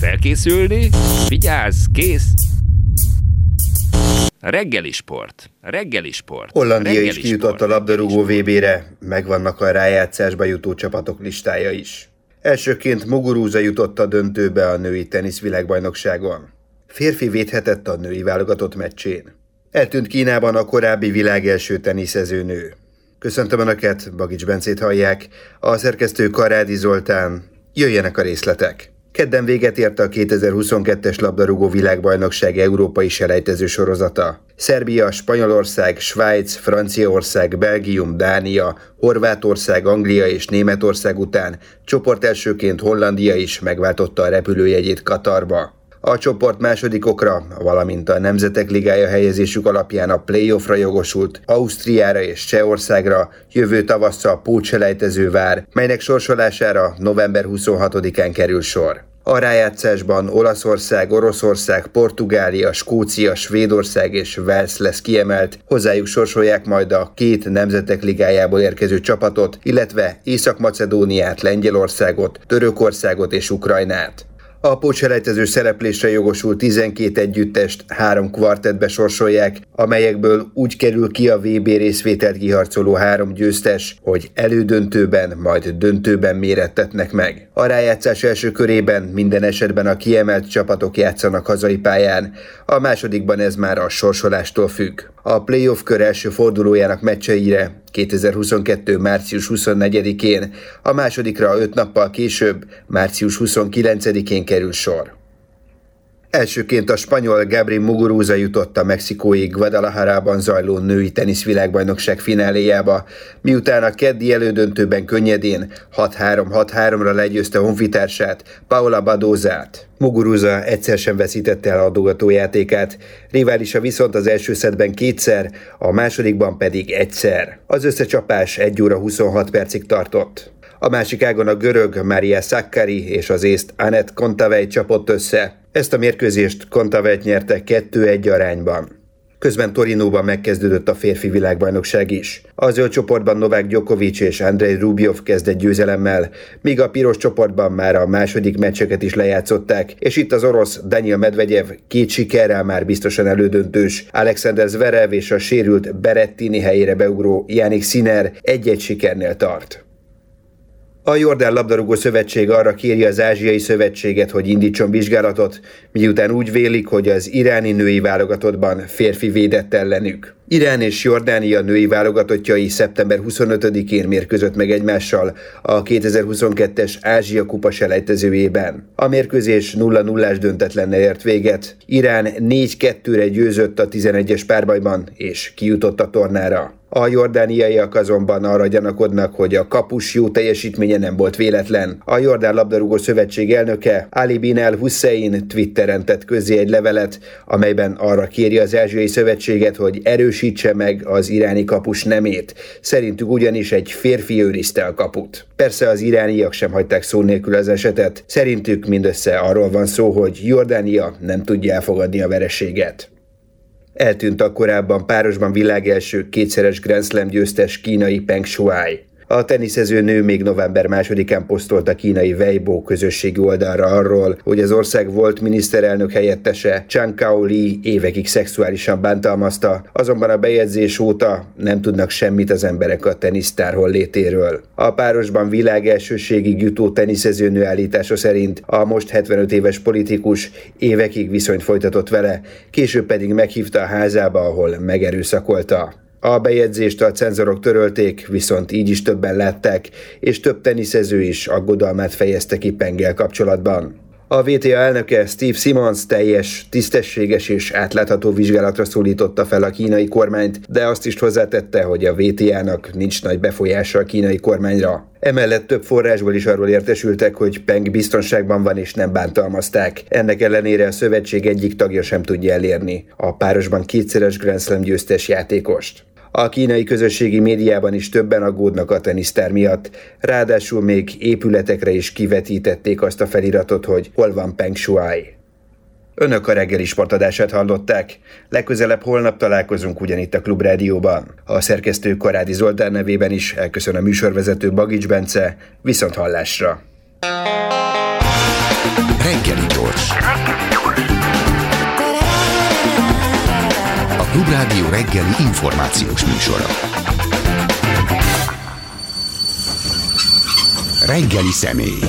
Felkészülni? Vigyázz, kész! Reggeli sport. Reggeli sport. Hollandia Reggeli is kijutott sport. a labdarúgó VB-re, megvannak a rájátszásba jutó csapatok listája is. Elsőként Muguruza jutott a döntőbe a női tenisz világbajnokságon. Férfi védhetett a női válogatott meccsén. Eltűnt Kínában a korábbi világ első teniszező nő. Köszöntöm Önöket, Bagics Bencét hallják, a szerkesztő Karádi Zoltán. Jöjjenek a részletek! Kedden véget ért a 2022-es labdarúgó világbajnokság európai selejtező sorozata. Szerbia, Spanyolország, Svájc, Franciaország, Belgium, Dánia, Horvátország, Anglia és Németország után csoportelsőként Hollandia is megváltotta a repülőjegyét Katarba. A csoport másodikokra, valamint a Nemzetek Ligája helyezésük alapján a playoffra jogosult Ausztriára és Csehországra jövő tavasszal pótselejtező vár, melynek sorsolására november 26-án kerül sor. A rájátszásban Olaszország, Oroszország, Portugália, Skócia, Svédország és Wales lesz kiemelt, hozzájuk sorsolják majd a két nemzetek ligájából érkező csapatot, illetve Észak-Macedóniát, Lengyelországot, Törökországot és Ukrajnát. A pótselejtező szereplésre jogosult 12 együttest három kvartetbe sorsolják, amelyekből úgy kerül ki a VB részvételt kiharcoló három győztes, hogy elődöntőben, majd döntőben mérettetnek meg. A rájátszás első körében minden esetben a kiemelt csapatok játszanak hazai pályán, a másodikban ez már a sorsolástól függ. A playoff kör első fordulójának meccseire 2022. március 24-én, a másodikra öt nappal később, március 29-én kerül sor. Elsőként a spanyol Gabri Muguruza jutott a mexikói Guadalajarában zajló női teniszvilágbajnokság fináléjába, miután a keddi elődöntőben könnyedén 6-3-6-3-ra legyőzte honfitársát, Paula Badózát. Muguruza egyszer sem veszítette el a játékát, riválisa viszont az első szedben kétszer, a másodikban pedig egyszer. Az összecsapás 1 óra 26 percig tartott. A másik ágon a görög Mária Sakkari és az észt Anet Kontaveit csapott össze. Ezt a mérkőzést Kontaveit nyerte 2-1 arányban. Közben Torinóban megkezdődött a férfi világbajnokság is. A zöld csoportban Novák Djokovic és Andrei Rubjov kezdett győzelemmel, míg a piros csoportban már a második meccseket is lejátszották, és itt az orosz Daniel Medvegyev két sikerrel már biztosan elődöntős, Alexander Zverev és a sérült Berettini helyére beugró Jánik Sziner egy-egy sikernél tart. A Jordán Labdarúgó Szövetség arra kéri az Ázsiai Szövetséget, hogy indítson vizsgálatot, miután úgy vélik, hogy az iráni női válogatottban férfi védett ellenük. Irán és Jordánia női válogatottjai szeptember 25-én mérkőzött meg egymással a 2022-es Ázsia kupa selejtezőjében. A mérkőzés 0-0-ás döntetlenne ért véget. Irán 4-2-re győzött a 11-es párbajban és kijutott a tornára. A jordániaiak azonban arra gyanakodnak, hogy a kapus jó teljesítménye nem volt véletlen. A Jordán Labdarúgó Szövetség elnöke Ali bin Hussein Twitteren tett közzé egy levelet, amelyben arra kéri az Ázsiai Szövetséget, hogy erősítse meg az iráni kapus nemét. Szerintük ugyanis egy férfi őrizte a kaput. Persze az irániak sem hagyták szó nélkül az esetet. Szerintük mindössze arról van szó, hogy Jordánia nem tudja elfogadni a vereséget. Eltűnt a korábban párosban világelső kétszeres Grand Slam győztes kínai Peng Shuai. A teniszező nő még november másodikán posztolt a kínai Weibo közösségi oldalra arról, hogy az ország volt miniszterelnök helyettese Chang Kao-li évekig szexuálisan bántalmazta, azonban a bejegyzés óta nem tudnak semmit az emberek a tenisztár létéről. A párosban világ elsőségig jutó teniszező nő állítása szerint a most 75 éves politikus évekig viszonyt folytatott vele, később pedig meghívta a házába, ahol megerőszakolta. A bejegyzést a cenzorok törölték, viszont így is többen látták, és több teniszező is aggodalmát fejezte ki Pengel kapcsolatban. A VTA elnöke Steve Simmons teljes, tisztességes és átlátható vizsgálatra szólította fel a kínai kormányt, de azt is hozzátette, hogy a VTA-nak nincs nagy befolyása a kínai kormányra. Emellett több forrásból is arról értesültek, hogy Peng biztonságban van és nem bántalmazták. Ennek ellenére a szövetség egyik tagja sem tudja elérni a párosban kétszeres Grand Slam győztes játékost. A kínai közösségi médiában is többen aggódnak a tenisztár miatt, ráadásul még épületekre is kivetítették azt a feliratot, hogy hol van Peng Shuai. Önök a reggeli sportadását hallották. Legközelebb holnap találkozunk ugyanitt a Klubrádióban. A szerkesztő Karádi Zoltán nevében is elköszön a műsorvezető Bagics Bence, viszont hallásra. Reggeli gyors. Klubrádió reggeli információs műsora. Reggeli személy.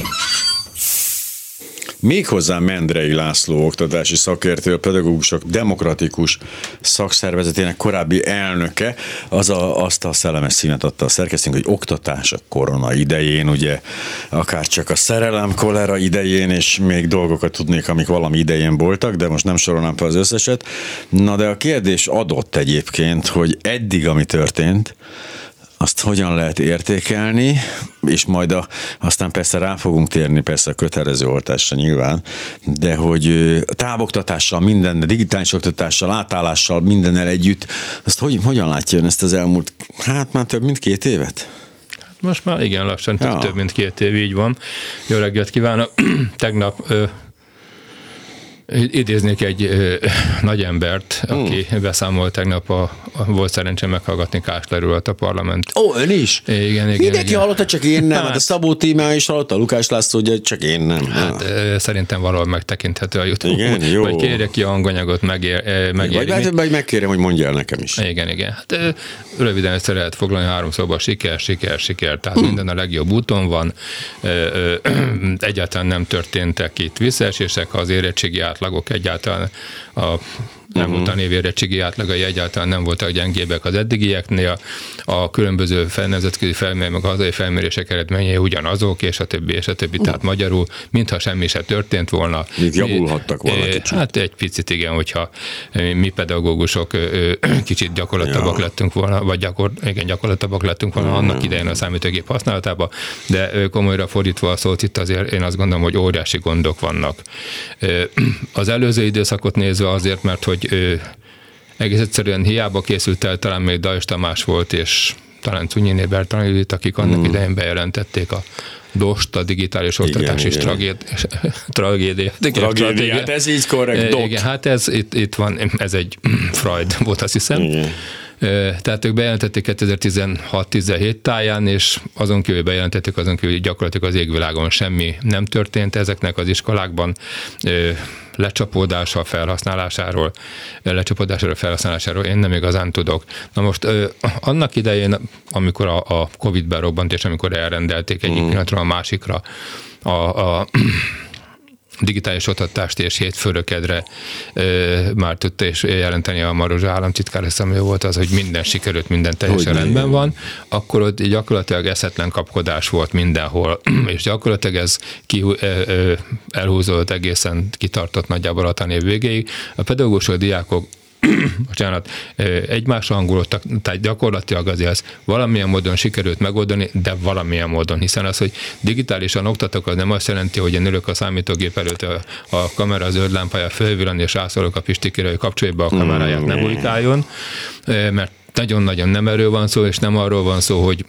Méghozzá Mendrei László oktatási szakértő, a pedagógusok demokratikus szakszervezetének korábbi elnöke, az a, azt a szellemes színet adta a szerkesztőnk, hogy oktatás a korona idején, ugye akár csak a szerelem, kolera idején, és még dolgokat tudnék, amik valami idején voltak, de most nem sorolnám fel az összeset. Na de a kérdés adott egyébként, hogy eddig, ami történt, azt hogyan lehet értékelni, és majd a, aztán persze rá fogunk térni persze a kötelező oltásra nyilván, de hogy a távoktatással, minden, digitális oktatással, átállással, mindennel együtt, azt hogy, hogyan látja ön ezt az elmúlt, hát már több mint két évet? Most már igen, lassan ja. több mint két év, így van. Jó reggelt kívánok! Tegnap Idéznék egy ö, nagy embert, aki hmm. beszámolt tegnap, a, volt szerencsém meghallgatni Káslerről a parlament. Ó, ön is? Igen, igen. Mindenki igen. hallotta, csak én nem. Hát, hát a Szabó Tímea is hallotta, Lukás László, ugye csak én nem. Hát ö, szerintem valahol megtekinthető a YouTube. Igen, jó. Vagy kérjek ki a hanganyagot, megér, megéri. Vagy, vagy megkérem, hogy mondja el nekem is. Igen, igen. Hát röviden össze lehet foglalni három szóba, siker, siker, siker. Tehát hmm. minden a legjobb úton van. Egyáltalán nem történtek itt visszaesések, az érettségi átlagok egyáltalán a nem uh-huh. volt a névérettségi átlagai egyáltalán nem voltak gyengébbek az eddigieknél, a különböző nemzetközi felmérések, a hazai felmérések eredményei ugyanazok, és a többi, és a többi, uh-huh. tehát magyarul, mintha semmi se történt volna. Még javulhattak volna kicsit. Hát egy picit igen, hogyha mi pedagógusok kicsit gyakorlatabbak ja. lettünk volna, vagy gyakor, igen, gyakorlatabbak lettünk volna uh-huh. annak idején a számítógép használatában, de komolyra fordítva a szót itt azért én azt gondolom, hogy óriási gondok vannak. Az előző időszakot nézve azért, mert hogy ő egész egyszerűen hiába készült el, talán még Dajs Tamás volt, és talán Cunyiné Bertalan Judit, akik annak mm. idején bejelentették a DOST, a digitális oktatási tragédia. Tragédiát, ez így korrekt. Igen, hát ez itt, itt van, ez egy Freud volt, azt hiszem. Igen. Tehát ők bejelentették 2016-17 táján, és azon kívül bejelentették, azon kívül gyakorlatilag az égvilágon semmi nem történt ezeknek az iskolákban lecsapódása felhasználásáról, lecsapódásáról felhasználásáról én nem igazán tudok. Na most annak idején, amikor a, a Covid berobbant, és amikor elrendelték egyik mm. pillanatról a másikra a, a digitális oktatást és hétfőrökedre már tudta és jelenteni a Marozsa államtitkár, hiszem ő volt az, hogy minden sikerült, minden teljesen hogy rendben van, akkor ott gyakorlatilag eszetlen kapkodás volt mindenhol, és gyakorlatilag ez ki, elhúzódott egészen kitartott nagyjából a tanév végéig. A pedagógusok, diákok bocsánat, egymásra hangolódtak, tehát gyakorlatilag azért ez valamilyen módon sikerült megoldani, de valamilyen módon, hiszen az, hogy digitálisan oktatok, az nem azt jelenti, hogy én ülök a számítógép előtt, a, a kamera zöld lámpája fölvillan, és rászólok a pistikére, hogy kapcsolja be a kameráját, nem újkáljon, mert nagyon-nagyon nem erről van szó, és nem arról van szó, hogy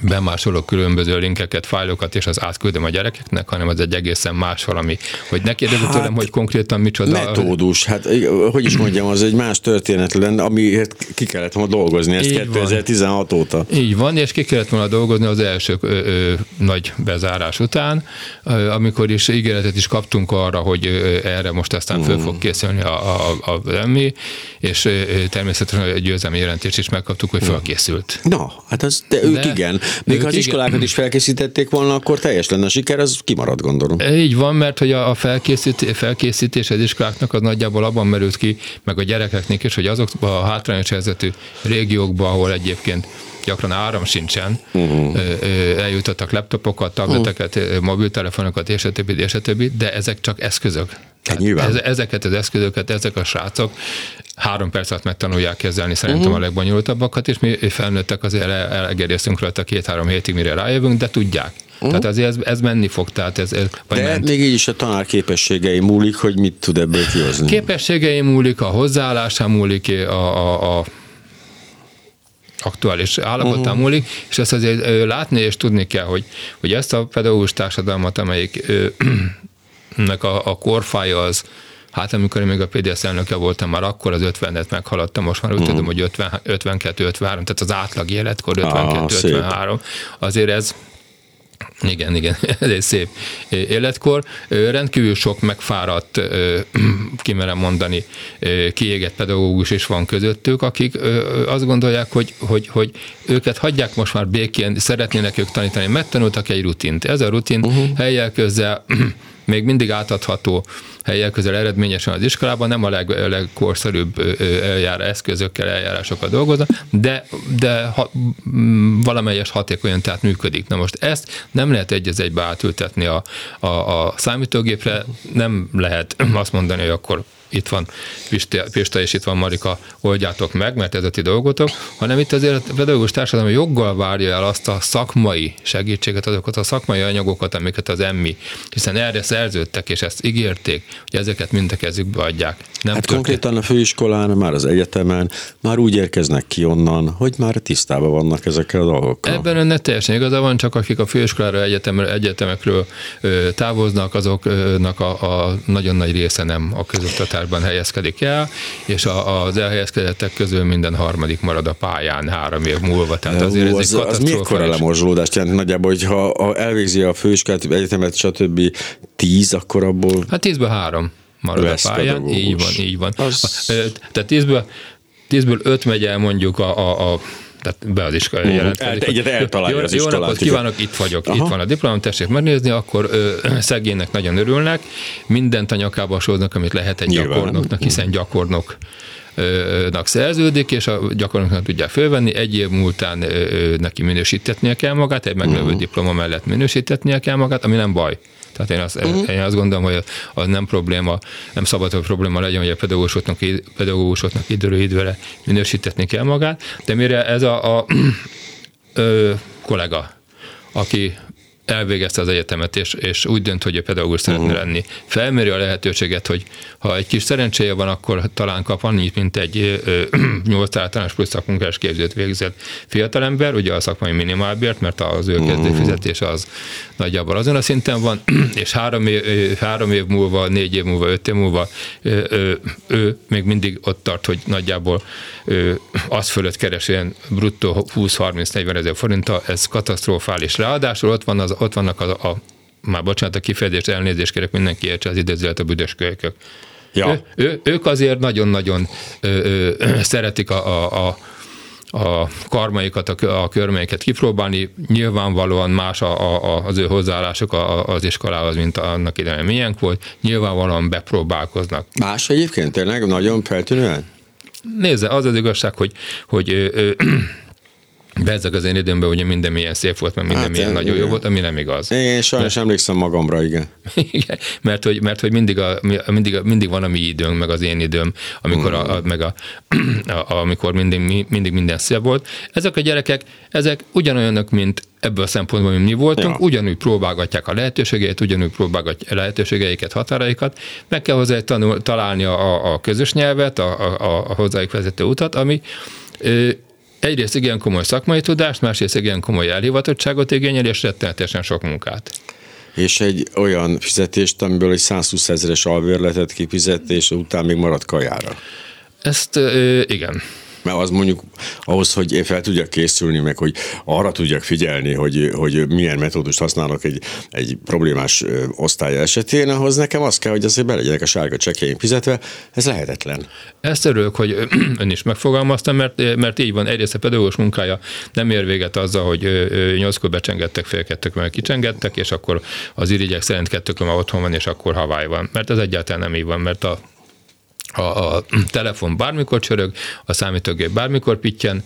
bemásolok különböző linkeket, fájlokat, és az átküldöm a gyerekeknek, hanem az egy egészen más valami. Hogy ne kérdezzük hát, tőlem, hogy konkrétan micsoda. Metódus, hát hogy is mondjam, az egy más történet lenne, amiért ki kellett volna dolgozni ezt Így 2016 van. óta. Így van, és ki kellett volna dolgozni az első ö, ö, nagy bezárás után, ö, amikor is ígéretet is kaptunk arra, hogy ö, erre most aztán föl fog készülni a, a, a, a emmi, és ö, természetesen egy győzelmi jelentést is megkaptuk, hogy fölkészült. Na, hát az, de ők de, igen. Még ha az iskolákat is felkészítették volna, akkor teljes lenne a siker, az kimarad, gondolom. Így van, mert hogy a felkészítés, felkészítés az iskoláknak az nagyjából abban merült ki, meg a gyerekeknek is, hogy azokban a hátrányos helyzetű régiókban, ahol egyébként gyakran áram sincsen, uh-huh. eljutottak laptopokat, tableteket, uh-huh. mobiltelefonokat, és a többi, és a többi, de ezek csak eszközök. Hát nyilván. ezeket az eszközöket, ezek a srácok három perc alatt megtanulják kezelni szerintem uh-huh. a legbonyolultabbakat, és mi felnőttek azért elgerjesztünk rajta két-három hétig, mire rájövünk, de tudják. Uh-huh. Tehát azért ez, ez menni fog. Tehát ez, ez, vagy De ment. még így is a tanár képességei múlik, hogy mit tud ebből kihozni. Képességei múlik, a hozzáállása múlik, a, a, a aktuális állapotán uh-huh. múlik, és ezt azért látni és tudni kell, hogy, hogy ezt a pedagógus társadalmat, amelyik nek a, a korfája az Hát amikor én még a PDS elnöke voltam, már akkor az 50-et meghaladtam, most már úgy uh-huh. tudom, hogy 50, 52-53, tehát az átlag életkor 52-53. Ah, azért ez Igen, igen, ez egy szép életkor. Rendkívül sok megfáradt, kimerem mondani, kiégett pedagógus is van közöttük, akik azt gondolják, hogy, hogy, hogy őket hagyják most már békén, szeretnének ők tanítani, megtanultak egy rutint. Ez a rutin uh-huh. helyel közzel még mindig átadható helyek közel eredményesen az iskolában, nem a leg, legkorszerűbb eljár, eszközökkel, eljárásokkal dolgoznak, de, de ha, valamelyes hatékonyan tehát működik. Na most ezt nem lehet egy az egybe átültetni a, a, a számítógépre, nem lehet azt mondani, hogy akkor itt van Pista, és itt van Marika, oldjátok meg, mert ez a ti dolgotok, hanem itt azért a pedagógus társadalom joggal várja el azt a szakmai segítséget, azokat a szakmai anyagokat, amiket az emmi, hiszen erre szerződtek, és ezt ígérték, hogy ezeket mind a kezükbe adják. Nem hát történt. konkrétan a főiskolán, már az egyetemen, már úgy érkeznek ki onnan, hogy már tisztában vannak ezekkel a dolgokkal. Ebben önnek teljesen igaza van, csak akik a főiskolára egyetemről, egyetemekről távoznak, azoknak a, a nagyon nagy része nem a közoktatás osztályban helyezkedik el, és a, az elhelyezkedettek közül minden harmadik marad a pályán három év múlva. Tehát azért Ú, ez az, egy az mekkora lemorzsolódást jelent nagyjából, hogy ha, ha elvégzi a főiskolát, egyetemet, stb. tíz, akkor abból... Hát tízből három marad a pályán. Pedagógus. Így van, így van. Az... Tehát tízből, tízből öt megy el mondjuk a, a, a tehát be az iskola uh, jelentkezik. Egyet eltalálja jó, az. Jó napot kívánok, itt vagyok, Aha. itt van a diplomám, tessék megnézni, akkor ö, szegénynek nagyon örülnek, mindent a nyakába sóznak, amit lehet egy Nyilván. gyakornoknak, hiszen gyakornok nak szerződik, és a gyakornoknak tudják fölvenni, egy év múltán neki minősítetnie kell magát, egy meglevő uh-huh. diploma mellett minősítetnie kell magát, ami nem baj. Tehát én azt, uh-huh. én azt gondolom, hogy az nem probléma, nem szabad, hogy probléma legyen, hogy a pedagógusoknak, pedagógusoknak időről időre minősítetni kell magát, de mire ez a, a ö, kollega, aki elvégezte az egyetemet, és, és úgy dönt, hogy a pedagógus szeretne uh-huh. lenni. Felméri a lehetőséget, hogy ha egy kis szerencséje van, akkor talán kap annyit, mint egy 8 általános plusz szakmunkás képzőt végzett fiatalember, ugye a szakmai minimálbért, mert az ő uh-huh. fizetés az nagyjából azon a szinten van, és három év, három év múlva, négy év múlva, öt év múlva ő, ő, ő még mindig ott tart, hogy nagyjából ő, az fölött keres ilyen bruttó 20-30-40 ezer forinttal, ez katasztrofális. Ráadásul ott van az ott vannak a, a már bocsánat, a kifejezést elnézést kérek, mindenki értse az idézőlet a büdös kölykök. Ja. Ő, ő, ők azért nagyon-nagyon szeretik a, a, a a karmaikat, a, a körmeiket kipróbálni. Nyilvánvalóan más a, a, az ő hozzáállásuk az iskolához, mint annak idején milyen volt. Nyilvánvalóan bepróbálkoznak. Más egyébként tényleg nagyon feltűnően? Nézze, az az igazság, hogy, hogy ö, ö, Bezzeg az én időmben ugye minden milyen szép volt, mert minden hát, milyen nagyon jó volt, ami nem igaz. Én sajnos mert, emlékszem magamra, igen. igen mert hogy, mert hogy mindig, a, mindig, mindig van a mi időnk, meg az én időm, amikor, a, a, meg a, a, amikor mindig, mindig minden szép volt. Ezek a gyerekek, ezek ugyanolyanok, mint ebből a szempontból, mint mi voltunk, ja. ugyanúgy próbálgatják a lehetőségeit, ugyanúgy próbálgatják a lehetőségeiket, határaikat, meg kell hozzá tanul, találni a, a közös nyelvet, a, a, a hozzájuk vezető utat, ami egyrészt igen komoly szakmai tudást, másrészt igen komoly elhivatottságot igényel, és rettenetesen sok munkát. És egy olyan fizetést, amiből egy 120 ezeres alvérletet kifizet, és után még marad kajára. Ezt igen mert az mondjuk ahhoz, hogy én fel tudjak készülni, meg hogy arra tudjak figyelni, hogy, hogy milyen metódust használok egy, egy problémás osztály esetén, ahhoz nekem az kell, hogy azért belegyenek a sárga csekjeim fizetve, ez lehetetlen. Ezt örülök, hogy ön is megfogalmaztam, mert, mert így van, egyrészt a pedagógus munkája nem ér véget azzal, hogy nyolckor becsengettek, fél kettőkor kicsengettek, és akkor az irigyek szerint kettőkor már otthon van, és akkor havály van. Mert ez egyáltalán nem így van, mert a a, a telefon bármikor csörög, a számítógép bármikor pittyen,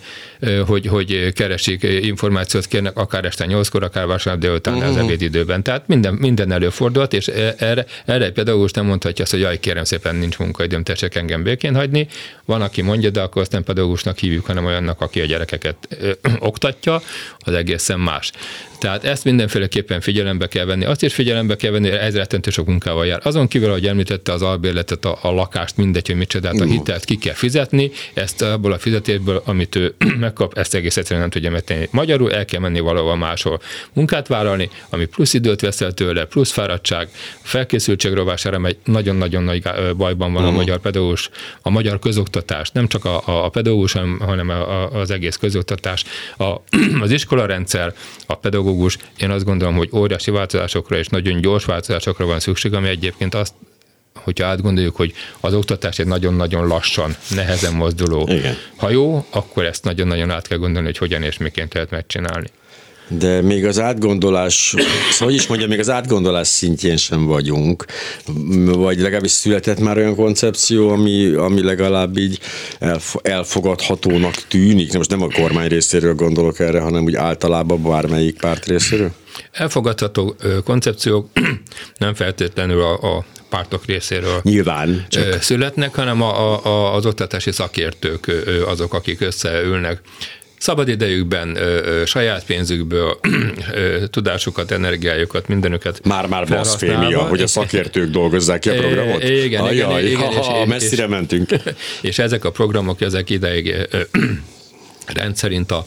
hogy, hogy keresik, információt kérnek, akár este 8-kor, akár vasárnap délután uh-huh. az mhm. ebédidőben. Tehát minden, minden előfordulhat, és e, erre, erre egy pedagógus nem mondhatja azt, hogy jaj, kérem szépen nincs munkaidőm, tessék engem békén hagyni. Van, aki mondja, de akkor azt nem pedagógusnak hívjuk, hanem olyannak, aki a gyerekeket ö, oktatja, az egészen más. Tehát ezt mindenféleképpen figyelembe kell venni. Azt is figyelembe kell venni, ez rettentő sok munkával jár. Azon kívül, hogy említette az albérletet, a, a lakást, minden mindegy, hogy micsoda, a hitelt ki kell fizetni, ezt abból a fizetésből, amit ő megkap, ezt egész egyszerűen nem tudja megtenni. Magyarul el kell menni valahol máshol munkát vállalni, ami plusz időt veszel tőle, plusz fáradtság, felkészültség rovására megy, nagyon-nagyon nagy bajban van uh-huh. a magyar pedagógus, a magyar közoktatás, nem csak a, a pedagógus, hanem a, az egész közoktatás, a, az iskolarendszer, a pedagógus, én azt gondolom, hogy óriási változásokra és nagyon gyors változásokra van szükség, ami egyébként azt hogyha átgondoljuk, hogy az oktatás egy nagyon-nagyon lassan, nehezen mozduló Igen. hajó, akkor ezt nagyon-nagyon át kell gondolni, hogy hogyan és miként lehet megcsinálni. De még az átgondolás, szóval is mondja, még az átgondolás szintjén sem vagyunk, vagy legalábbis született már olyan koncepció, ami, ami legalább így elfogadhatónak tűnik. Most nem a kormány részéről gondolok erre, hanem úgy általában bármelyik párt részéről? Elfogadható koncepciók nem feltétlenül a, a pártok részéről Nyilván, csak. születnek, hanem a, a, az oktatási szakértők azok, akik összeülnek szabadidejükben, ö, ö, saját pénzükből ö, tudásukat, energiájukat, mindenüket Már-már baszfémia, hogy a szakértők dolgozzák ki a programot? Igen, Ajaj, igen, igen, ha, ha, messzire és, mentünk. És ezek a programok, ezek ideig rendszerint a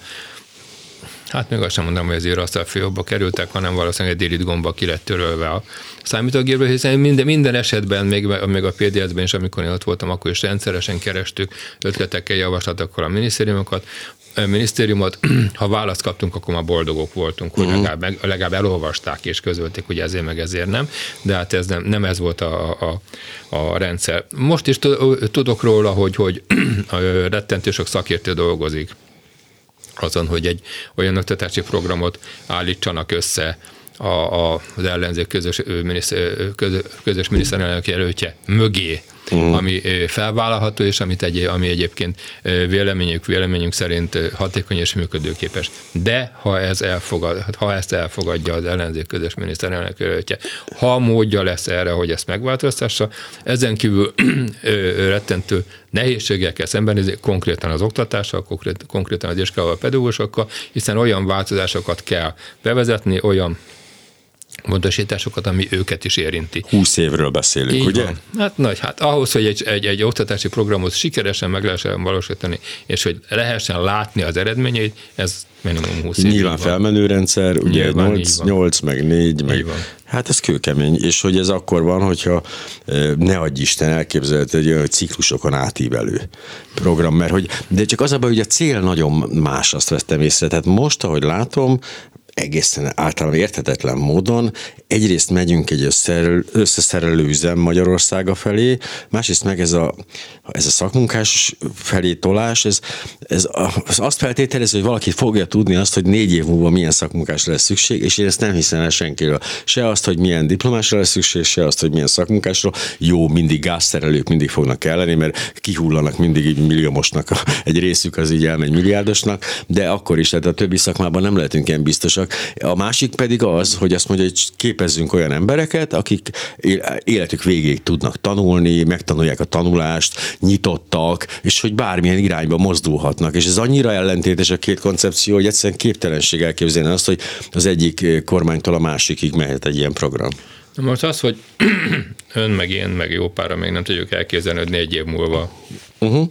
Hát még azt sem mondom, hogy az a fiókba kerültek, hanem valószínűleg egy délit gomba ki lett törölve a számítógépről, hiszen minden, minden esetben, még, még a PDS-ben is, amikor én ott voltam, akkor is rendszeresen kerestük ötletekkel, javaslatokkal a minisztériumokat, minisztériumot, ha választ kaptunk, akkor már boldogok voltunk, hogy uh-huh. legalább, legalább elolvasták és közölték, hogy ezért meg ezért nem, de hát ez nem, nem ez volt a, a, a rendszer. Most is tudok róla, hogy, hogy rettentő sok szakértő dolgozik azon, hogy egy olyan oktatási programot állítsanak össze, a, a, az ellenzék közös, közös, közös miniszterelnök jelöltje mögé, uh-huh. ami felvállalható, és amit egy, ami egyébként véleményük, véleményünk szerint hatékony és működőképes. De ha, ez elfogad, ha ezt elfogadja az ellenzék közös miniszterelnök jelöltje, ha módja lesz erre, hogy ezt megváltoztassa, ezen kívül rettentő nehézségekkel szembenézni, konkrétan az oktatással, konkrét, konkrétan az iskolával, pedagógusokkal, hiszen olyan változásokat kell bevezetni, olyan módosításokat, ami őket is érinti. 20 évről beszélünk, Így ugye? Van. Hát nagy, hát ahhoz, hogy egy, egy, egy oktatási programot sikeresen meg lehessen valósítani, és hogy lehessen látni az eredményeit, ez minimum 20 év. Nyilván felmenő rendszer, ugye Nyilván 8, 8, meg 4, meg Hát ez kőkemény, és hogy ez akkor van, hogyha ne adj Isten elképzelhető egy olyan ciklusokon átívelő program, mert hogy, de csak az a baj, hogy a cél nagyon más, azt vettem észre. Tehát most, ahogy látom, egészen általában érthetetlen módon egyrészt megyünk egy összeszerelő üzem Magyarországa felé, másrészt meg ez a, ez a szakmunkás felé tolás, ez, ez azt feltételez, hogy valaki fogja tudni azt, hogy négy év múlva milyen szakmunkásra lesz szükség, és én ezt nem hiszem el senkiről. Se azt, hogy milyen diplomásra lesz szükség, se azt, hogy milyen szakmunkásra. Jó, mindig gázszerelők mindig fognak kelleni, mert kihullanak mindig így milliómosnak, egy részük az így elmegy milliárdosnak, de akkor is, tehát a többi szakmában nem lehetünk ilyen biztosak. A másik pedig az, hogy azt mondja, hogy képezzünk olyan embereket, akik életük végéig tudnak tanulni, megtanulják a tanulást, nyitottak, és hogy bármilyen irányba mozdulhatnak. És ez annyira ellentétes a két koncepció, hogy egyszerűen képtelenség elképzelni azt, hogy az egyik kormánytól a másikig mehet egy ilyen program. Most az, hogy ön meg én, meg jó pára még nem tudjuk elképzelni, hogy négy év múlva uh-huh.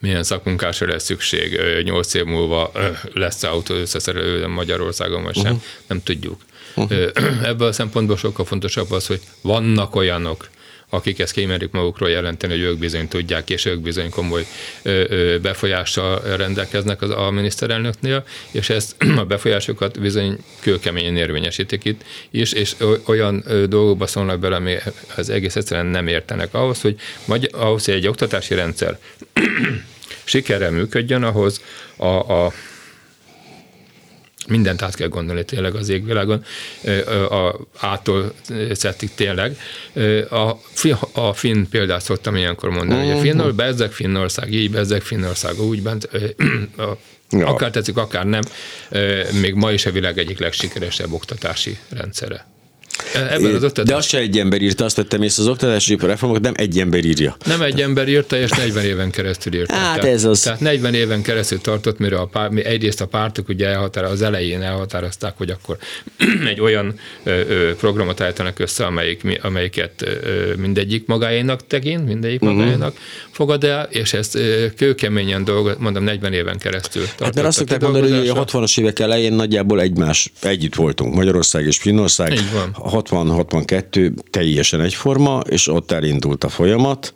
Milyen szakmunkásra lesz szükség, nyolc év múlva lesz autó összeszerelő Magyarországon, vagy sem, uh-huh. nem tudjuk. Uh-huh. Ebből a szempontból sokkal fontosabb az, hogy vannak akik ezt kimerik magukról jelenteni, hogy ők bizony tudják, és ők bizony komoly befolyással rendelkeznek az, a miniszterelnöknél, és ezt a befolyásokat bizony kőkeményen érvényesítik itt is, és olyan dolgokba szólnak bele, ami az egész egyszerűen nem értenek ahhoz, hogy, vagy, ahhoz, hogy egy oktatási rendszer sikerrel működjön, ahhoz a, a mindent át kell gondolni tényleg az égvilágon, a ától szettig tényleg. A, a finn példát szoktam ilyenkor mondani, hogy a mhm. Finnország, bezzeg Finnország, így bezzeg Finnország, úgy bent, a Ja. Akár tetszik, akár nem, még ma is a világ egyik legsikeresebb oktatási rendszere. Ebben az oktatás... De azt se egy ember írta, azt tettem észre az oktatási reformokat, nem egy ember írja. Nem egy ember írta, és 40 éven keresztül írta. Hát tehát, ez az. Tehát 40 éven keresztül tartott, mire a pár, egyrészt a pártok ugye elhatároz, az elején elhatározták, hogy akkor egy olyan ö, programot állítanak össze, amelyik, amelyiket ö, mindegyik magáénak tekint, mindegyik uh-huh. magáénak fogad el, és ezt ö, kőkeményen dolgot, mondom, 40 éven keresztül tartott. Hát mert azt szokták mondani, hogy a 60-as évek elején nagyjából egymás, együtt voltunk, Magyarország és Finnország. Így van. 60-62 teljesen egyforma, és ott elindult a folyamat,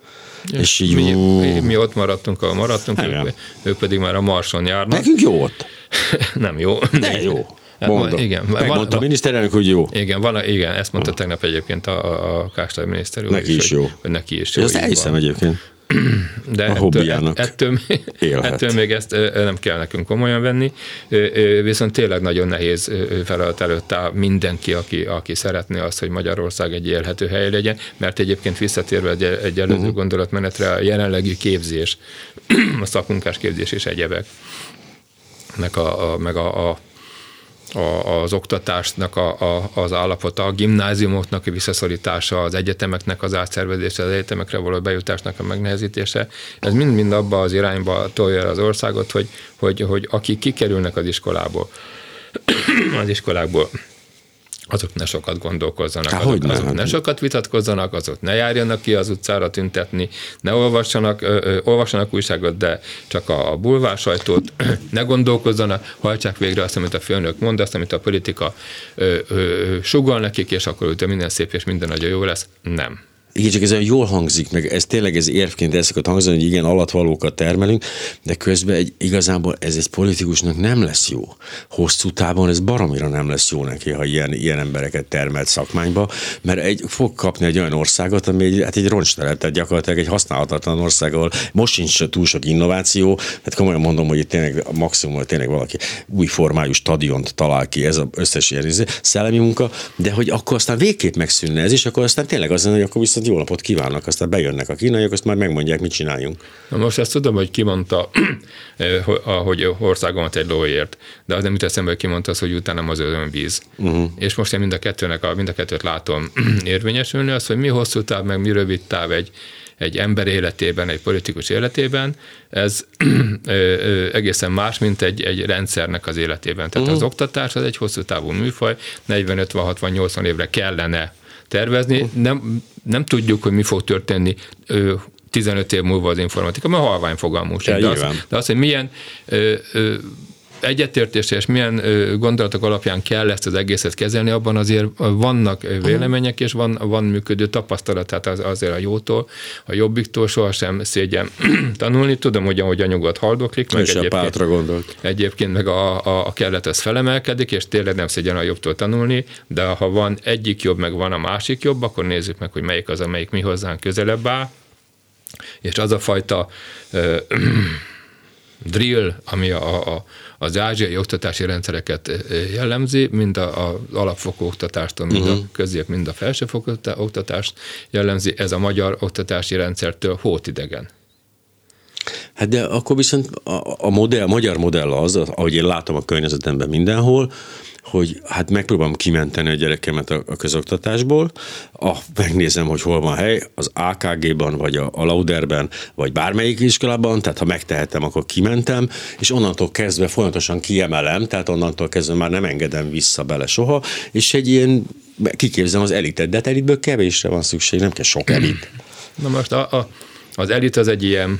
és így mi, mi, mi ott maradtunk, ahol maradtunk, Igen. ők, ők pedig már a Marson járnak. nekünk jó ott. Nem jó. De jó. Hát Mondom. igen, Megmondta van- a miniszterelnök, hogy jó. Igen, van, igen, ezt mondta tegnap egyébként a, a Kásler miniszter úr Neki is hogy, jó. Hogy neki is És jó. így elhiszem van. egyébként. De a ettől, hobbiának ettől, még- élhet. ettől még ezt nem kell nekünk komolyan venni, viszont tényleg nagyon nehéz feladat előtt áll mindenki, aki, aki szeretné azt, hogy Magyarország egy élhető hely legyen, mert egyébként visszatérve egy, egy előző uh-huh. gondolatmenetre, a jelenlegi képzés, a szakmunkás képzés és egyebek, meg a, a, meg a, a a, az oktatásnak a, a, az állapota, a gimnáziumoknak a visszaszorítása, az egyetemeknek az átszervezése, az egyetemekre való bejutásnak a megnehezítése, ez mind-mind abba az irányba tolja el az országot, hogy, hogy, hogy akik kikerülnek az iskolából, az iskolákból, azok ne sokat gondolkozzanak, Há, azok, azok hát. ne sokat vitatkozzanak, azok ne járjanak ki az utcára tüntetni, ne olvassanak, ö, ö, olvassanak újságot, de csak a, a bulvár sajtót, ne gondolkozzanak, hajtsák végre azt, amit a főnök mond, azt, amit a politika ö, ö, sugal nekik, és akkor utána minden szép és minden nagyon jó lesz. Nem. Igen, csak ez olyan jól hangzik, meg ez tényleg ez érvként el szokott hangzani, hogy igen, alatvalókat termelünk, de közben egy, igazából ez egy politikusnak nem lesz jó. Hosszú távon ez baromira nem lesz jó neki, ha ilyen, ilyen embereket termelt szakmányba, mert egy, fog kapni egy olyan országot, ami egy, hát egy roncsteret, tehát gyakorlatilag egy használhatatlan ország, ahol most sincs túl sok innováció, tehát komolyan mondom, hogy itt tényleg a maximum, hogy tényleg valaki új formájú stadiont talál ki, ez az összes ilyen izé, szellemi munka, de hogy akkor aztán végképp megszűnne ez, és akkor aztán tényleg az hogy akkor viszont jó napot kívánnak, aztán bejönnek a kínaiak, azt már megmondják, mit csináljunk. Na most ezt tudom, hogy kimondta, eh, hogy- hogy országomat egy lóért, de az nem jut eszembe, hogy kimondta az, hogy utána az önvíz. Uh-huh. És most én mind a kettőnek, a, mind a kettőt látom érvényesülni, az, hogy mi hosszú táv, meg mi rövid táv egy, egy ember életében, egy politikus életében, ez ö, ö, egészen más, mint egy, egy rendszernek az életében. Tehát uh-huh. az oktatás az egy hosszú távú műfaj, 40, 50, 60, 80 évre kellene tervezni. Nem, nem tudjuk, hogy mi fog történni ö, 15 év múlva az informatika, mert halvány fogalmunk Ja. De, az, de az, hogy milyen ö, ö, egyetértés és milyen ö, gondolatok alapján kell ezt az egészet kezelni, abban azért vannak ö, vélemények, és van, van működő tapasztalat, tehát az, azért a jótól, a jobbiktól sohasem szégyen tanulni. Tudom, hogy ahogy a nyugodt haldoklik, meg És a egyébként, pártra gondolt. egyébként meg a, a, a kellet az felemelkedik, és tényleg nem szégyen a jobbtól tanulni, de ha van egyik jobb, meg van a másik jobb, akkor nézzük meg, hogy melyik az, amelyik mi hozzánk közelebb áll, és az a fajta ö, drill, ami a, a, az ázsiai oktatási rendszereket ö, jellemzi, mind a, a alapfokú oktatástól, mind Mhm. a közép, mind a felsőfokú oktatást jellemzi, ez a magyar oktatási rendszertől hótidegen. Hát de akkor viszont a, a, modell, a magyar modell az, ahogy én látom a környezetemben mindenhol, hogy hát megpróbálom kimenteni a gyerekemet a, a közoktatásból, a, megnézem, hogy hol van hely, az AKG-ban, vagy a, a Lauderben, vagy bármelyik iskolában, tehát ha megtehetem, akkor kimentem, és onnantól kezdve folyamatosan kiemelem, tehát onnantól kezdve már nem engedem vissza bele soha, és egy ilyen, kiképzem az elitet, de hát elitből kevésre van szükség, nem kell sok elit. Na most a, a, az elit az egy ilyen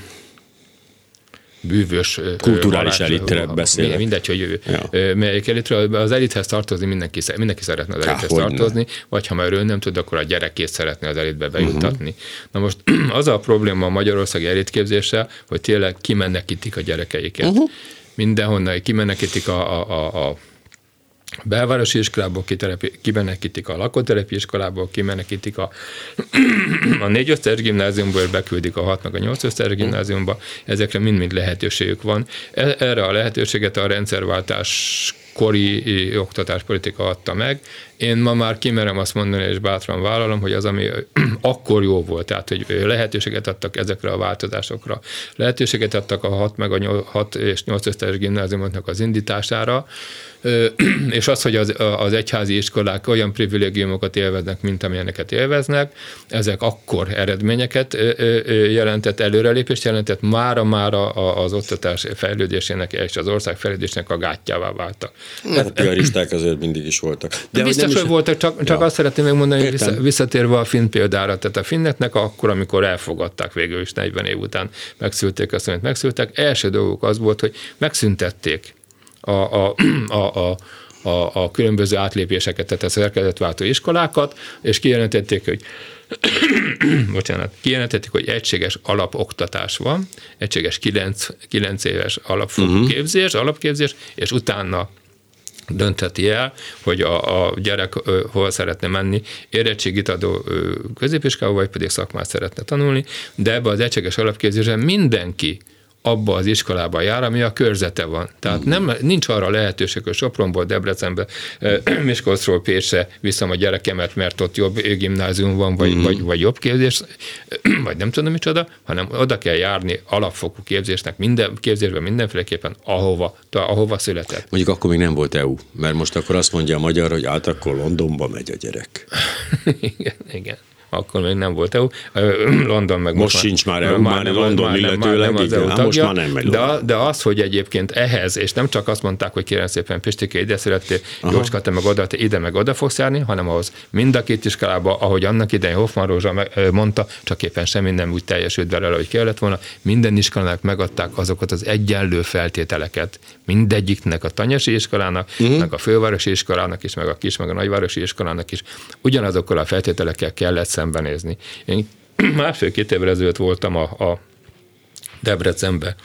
bűvös... Kulturális elitre ö, beszélek. Mindegy, hogy Ja. ja. melyik elitről. Az elithez tartozni mindenki, mindenki szeretne az elithez tartozni, vagy ha már ő nem tud, akkor a gyerekét szeretné az elitbe bejuttatni. Uh-huh. Na most az a probléma a magyarországi elitképzéssel, hogy tényleg kimenekítik a gyerekeiket. Uh-huh. Mindenhonnan kimenekítik a, a, a, a belvárosi iskolából kitelepi- kimenekítik a lakótelepi iskolából, kimenekítik a, a négy osztályos gimnáziumból, beküldik a hat meg a nyolc osztályos gimnáziumba. Ezekre mind-mind lehetőségük van. E- Erre a lehetőséget a rendszerváltás kori oktatáspolitika adta meg. Én ma már kimerem azt mondani, és bátran vállalom, hogy az, ami akkor jó volt, tehát hogy lehetőséget adtak ezekre a változásokra, lehetőséget adtak a 6 meg a 6 és 8 osztályos gimnáziumoknak az indítására, és az, hogy az, az egyházi iskolák olyan privilégiumokat élveznek, mint amilyeneket élveznek, ezek akkor eredményeket jelentett, előrelépést jelentett, mára-mára az oktatás fejlődésének és az ország fejlődésének a gátjává váltak. Hát a piaristák azért mindig is voltak. De Biztos, hogy voltak, csak, csak ja. azt szeretném megmondani, hogy visszatérve a finn példára, tehát a finneknek akkor, amikor elfogadták végül is 40 év után, megszülték azt, amit megszültek, első dolgok az volt, hogy megszüntették a, a, a, a a, a különböző átlépéseket, tehát a szerkezetváltó iskolákat, és kijelentették, hogy bocsánat, kijelentették, hogy egységes alapoktatás van, egységes 9, 9 éves alapfokú uh-huh. képzés, alapképzés, és utána döntheti el, hogy a, a gyerek ö, hol szeretne menni, érettségit adó középiskába, vagy pedig szakmát szeretne tanulni, de ebbe az egységes alapképzésben mindenki abba az iskolába jár, ami a körzete van. Tehát nem, nincs arra lehetőség, hogy Sopronból, Debrecenbe, Miskolcról Pécsre viszem a gyerekemet, mert ott jobb gimnázium van, vagy, mm. vagy, vagy jobb képzés, vagy nem tudom micsoda, hanem oda kell járni alapfokú képzésnek, minden képzésben mindenféleképpen, ahova, ahova született. Mondjuk akkor még nem volt EU, mert most akkor azt mondja a magyar, hogy át akkor Londonba megy a gyerek. igen, igen akkor még nem volt EU. London meg most, most sincs már EU, már, már nem, London már, illetőleg, nem, az EU tagja, most már nem megy de, de az, hogy egyébként ehhez, és nem csak azt mondták, hogy kérem szépen Pistike ide szerettél, Jócska, te meg oda, te ide meg oda fogsz járni, hanem ahhoz mind a két iskolába, ahogy annak idején Hoffman Rózsa mondta, csak éppen semmi nem úgy teljesült vele, ahogy kellett volna, minden iskolának megadták azokat az egyenlő feltételeket, mindegyiknek a tanyasi iskolának, uh-huh. meg a fővárosi iskolának is, meg a kis, meg a nagyvárosi iskolának is. Ugyanazokkal a feltételekkel kellett szembenézni. Én másfél-két évvel ezelőtt voltam a, a Debrecenbe,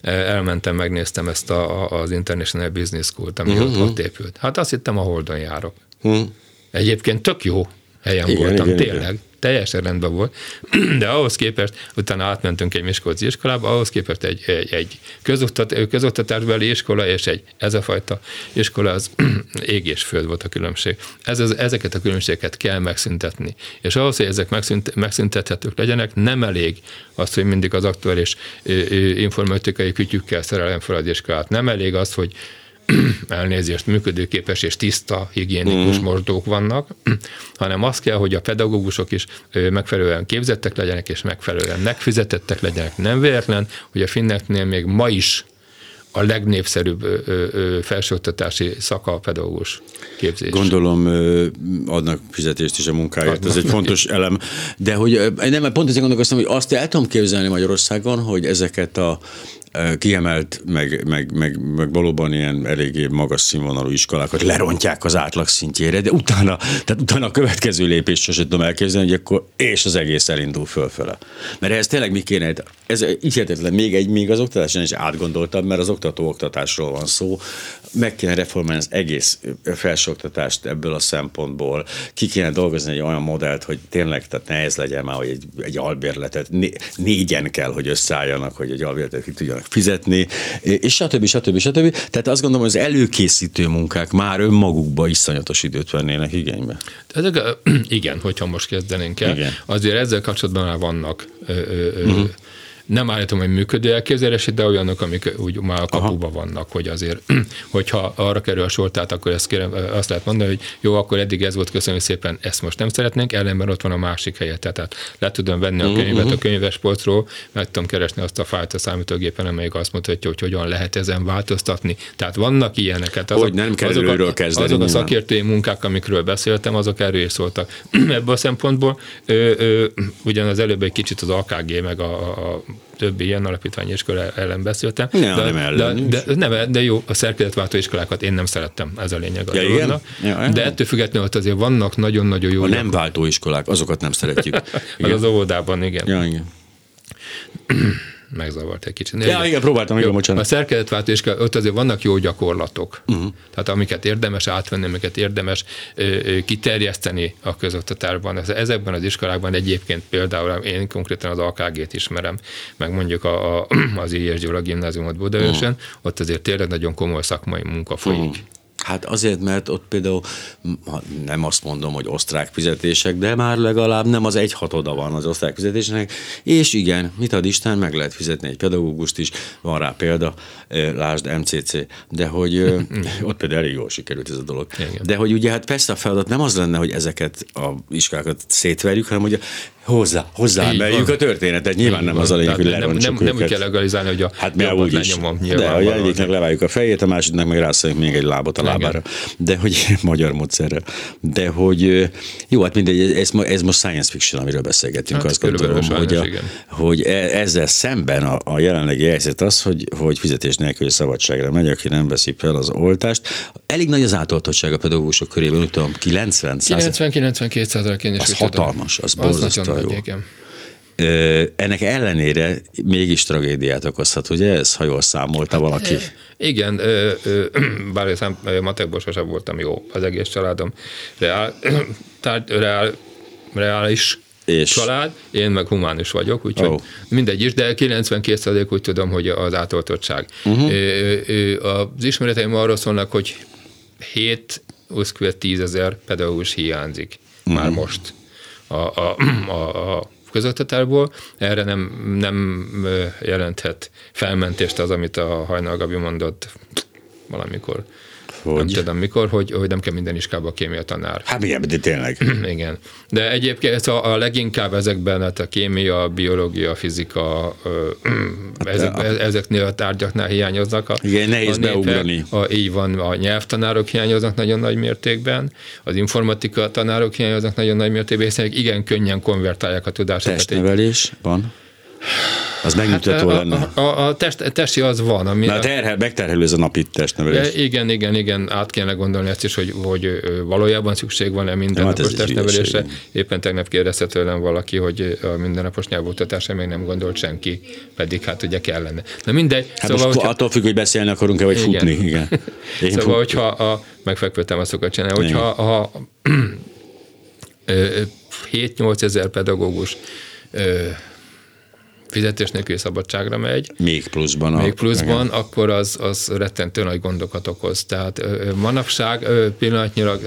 elmentem, megnéztem ezt a, az International Business School-t, ami uh-huh. ott, ott épült. Hát azt hittem, a Holdon járok. Uh-huh. Egyébként tök jó helyen igen, voltam, igen, tényleg. Igen teljesen rendben volt, de ahhoz képest, utána átmentünk egy Miskolci iskolába, ahhoz képest egy, egy, egy közoktat, közoktatásbeli iskola és egy ez a fajta iskola, az ég és föld volt a különbség. Ez, ez, ezeket a különbségeket kell megszüntetni. És ahhoz, hogy ezek megszünt, megszüntethetők legyenek, nem elég az, hogy mindig az aktuális informatikai kütyükkel szerelem fel az iskolát. Nem elég az, hogy elnézést működőképes és tiszta higiénikus mm. mosdók vannak, hanem az kell, hogy a pedagógusok is megfelelően képzettek legyenek, és megfelelően megfizetettek legyenek. Nem véletlen, hogy a finneknél még ma is a legnépszerűbb felsőoktatási szaka a pedagógus képzés. Gondolom adnak fizetést is a munkáért, adnak. ez egy fontos elem. De hogy nem, pont ezért gondolkoztam, hogy azt el tudom képzelni Magyarországon, hogy ezeket a kiemelt, meg, meg, meg, meg valóban ilyen eléggé magas színvonalú iskolákat lerontják az átlag szintjére, de utána, tehát utána a következő lépést sosem tudom elképzelni, hogy akkor és az egész elindul fölfele. Mert ez tényleg mi kéne, ez így hihetetlen, még egy, még az oktatáson is átgondoltam, mert az oktató oktatásról van szó, meg kéne reformálni az egész felsőoktatást ebből a szempontból, ki kéne dolgozni egy olyan modellt, hogy tényleg tehát nehéz legyen már, hogy egy, egy albérletet négyen kell, hogy összeálljanak, hogy egy albérletet ki tudjanak fizetni, és stb. stb. stb. Tehát azt gondolom, hogy az előkészítő munkák már önmagukba iszonyatos időt vennének igénybe. Ezek, igen, hogyha most kezdenénk el. Igen. Azért ezzel kapcsolatban már vannak ö, ö, uh-huh nem állítom, hogy működő elképzelését, de olyanok, amik úgy már a kapuba Aha. vannak, hogy azért, hogyha arra kerül a sor, tehát akkor ezt kérem, azt lehet mondani, hogy jó, akkor eddig ez volt, köszönjük szépen, ezt most nem szeretnénk, ellenben ott van a másik helye. Tehát le tudom venni a könyvet uh-huh. a könyves polcról, meg tudom keresni azt a fájlt a számítógépen, amelyik azt mutatja, hogy hogyan lehet ezen változtatni. Tehát vannak ilyeneket. Azok, hogy nem kell azok, a, kezdeni, azok a szakértői munkák, amikről beszéltem, azok erről is szóltak. Ebből a szempontból ö, ö, ugyan az előbb egy kicsit az AKG, meg a, a többi ilyen alapítványi iskola ellen beszéltem. Ja, de, nem ellen, de, de, nem, de jó, a szerkezetváltó iskolákat én nem szerettem, ez a lényeg. Ja, igen? Ja, de ettől függetlenül ott azért vannak nagyon-nagyon jó... A nem váltó iskolák, azokat nem szeretjük. az az óvodában, igen. Ja, igen megzavart egy kicsit. Ja, igen, próbáltam, igen, bocsánat. A szerkezetváltó és ott azért vannak jó gyakorlatok, uh-huh. tehát amiket érdemes átvenni, amiket érdemes ö, ö, kiterjeszteni a közoktatásban. Ezekben az iskolákban egyébként például én konkrétan az AKG-t ismerem, meg mondjuk a, a, az I.S. Gyula gimnáziumot Budaörsön, uh-huh. ott azért tényleg nagyon komoly szakmai munka folyik. Uh-huh Hát azért, mert ott például nem azt mondom, hogy osztrák fizetések, de már legalább nem az egy hatoda van az osztrák fizetésnek, és igen, mit ad Isten, meg lehet fizetni egy pedagógust is, van rá példa, lásd MCC, de hogy ott például elég jól sikerült ez a dolog. Igen. De hogy ugye hát persze a feladat nem az lenne, hogy ezeket a iskolákat szétverjük, hanem hogy hozzá, hozzá emeljük a történetet. Nyilván nem van. az a lényeg, hogy lerontsuk nem, nem, nem úgy kell legalizálni, hogy a hát mi úgy is. Lenyomom, De hogy egyiknek leváljuk a fejét, a másiknak meg rászoljuk még egy lábot a. lábára. De hogy magyar módszerrel. De hogy jó, hát mindegy, ez, ez most science fiction, amiről beszélgetünk. Hát, azt gondolom, hogy, a, hogy e- ezzel szemben a, a jelenlegi helyzet az, hogy, hogy fizetés nélkül szabadságra megy, aki nem veszi fel az oltást. Elég nagy az átoltottság a pedagógusok körében, úgy tudom, 90 90-92 százalék Az hatalmas, az borzasztó jó. Igen. Ennek ellenére mégis tragédiát okozhat, ugye? Ez, ha jól számolta valaki. Igen, bár én matekból sosem voltam jó, az egész családom reál, tárgy, reál, reális és... család, én meg humánus vagyok, úgyhogy oh. mindegy is, de 92% úgy tudom, hogy az átoltottság. Uh-huh. Az ismereteim arról szólnak, hogy 7 10 ezer pedagógus hiányzik uh-huh. már most a, a, a, a közoktatásból, erre nem, nem jelenthet felmentést az, amit a Hajnal Gabi mondott valamikor hogy? Nem tudom mikor, hogy, hogy nem kell minden iskába kémia tanár. Hát igen, de tényleg. igen. De egyébként a, a leginkább ezekben, hát a kémia, a biológia, a fizika, hát ezek, a... ezeknél a tárgyaknál hiányoznak. A, igen, nehéz a népek, beugrani. A, így van, a nyelvtanárok hiányoznak nagyon nagy mértékben, az informatika tanárok hiányoznak nagyon nagy mértékben, hiszen igen könnyen konvertálják a tudásokat. Testnevelés van? Az megnyugtató hát, lenne. A, a, a test, testi az van. Ami Na, terhel, megterhelő ez a napi testnevelés. Igen, igen, igen, át kéne gondolni ezt is, hogy, hogy valójában szükség van-e mindennapos hát testnevelésre. Éppen tegnap kérdezte tőlem valaki, hogy a mindennapos nyelvoktatásra még nem gondolt senki, pedig hát ugye kellene. Na mindegy. Hát szóval, most hogyha... attól függ, hogy beszélni akarunk-e, vagy igen. futni. Igen. Én szóval, fut... hogyha a, megfekvőtem a szokat csinálni, hogyha a, 7-8 ezer pedagógus fizetés nélküli szabadságra megy. Még pluszban. Még pluszban, a, akkor az, az rettentő nagy gondokat okoz. Tehát manapság pillanatnyilag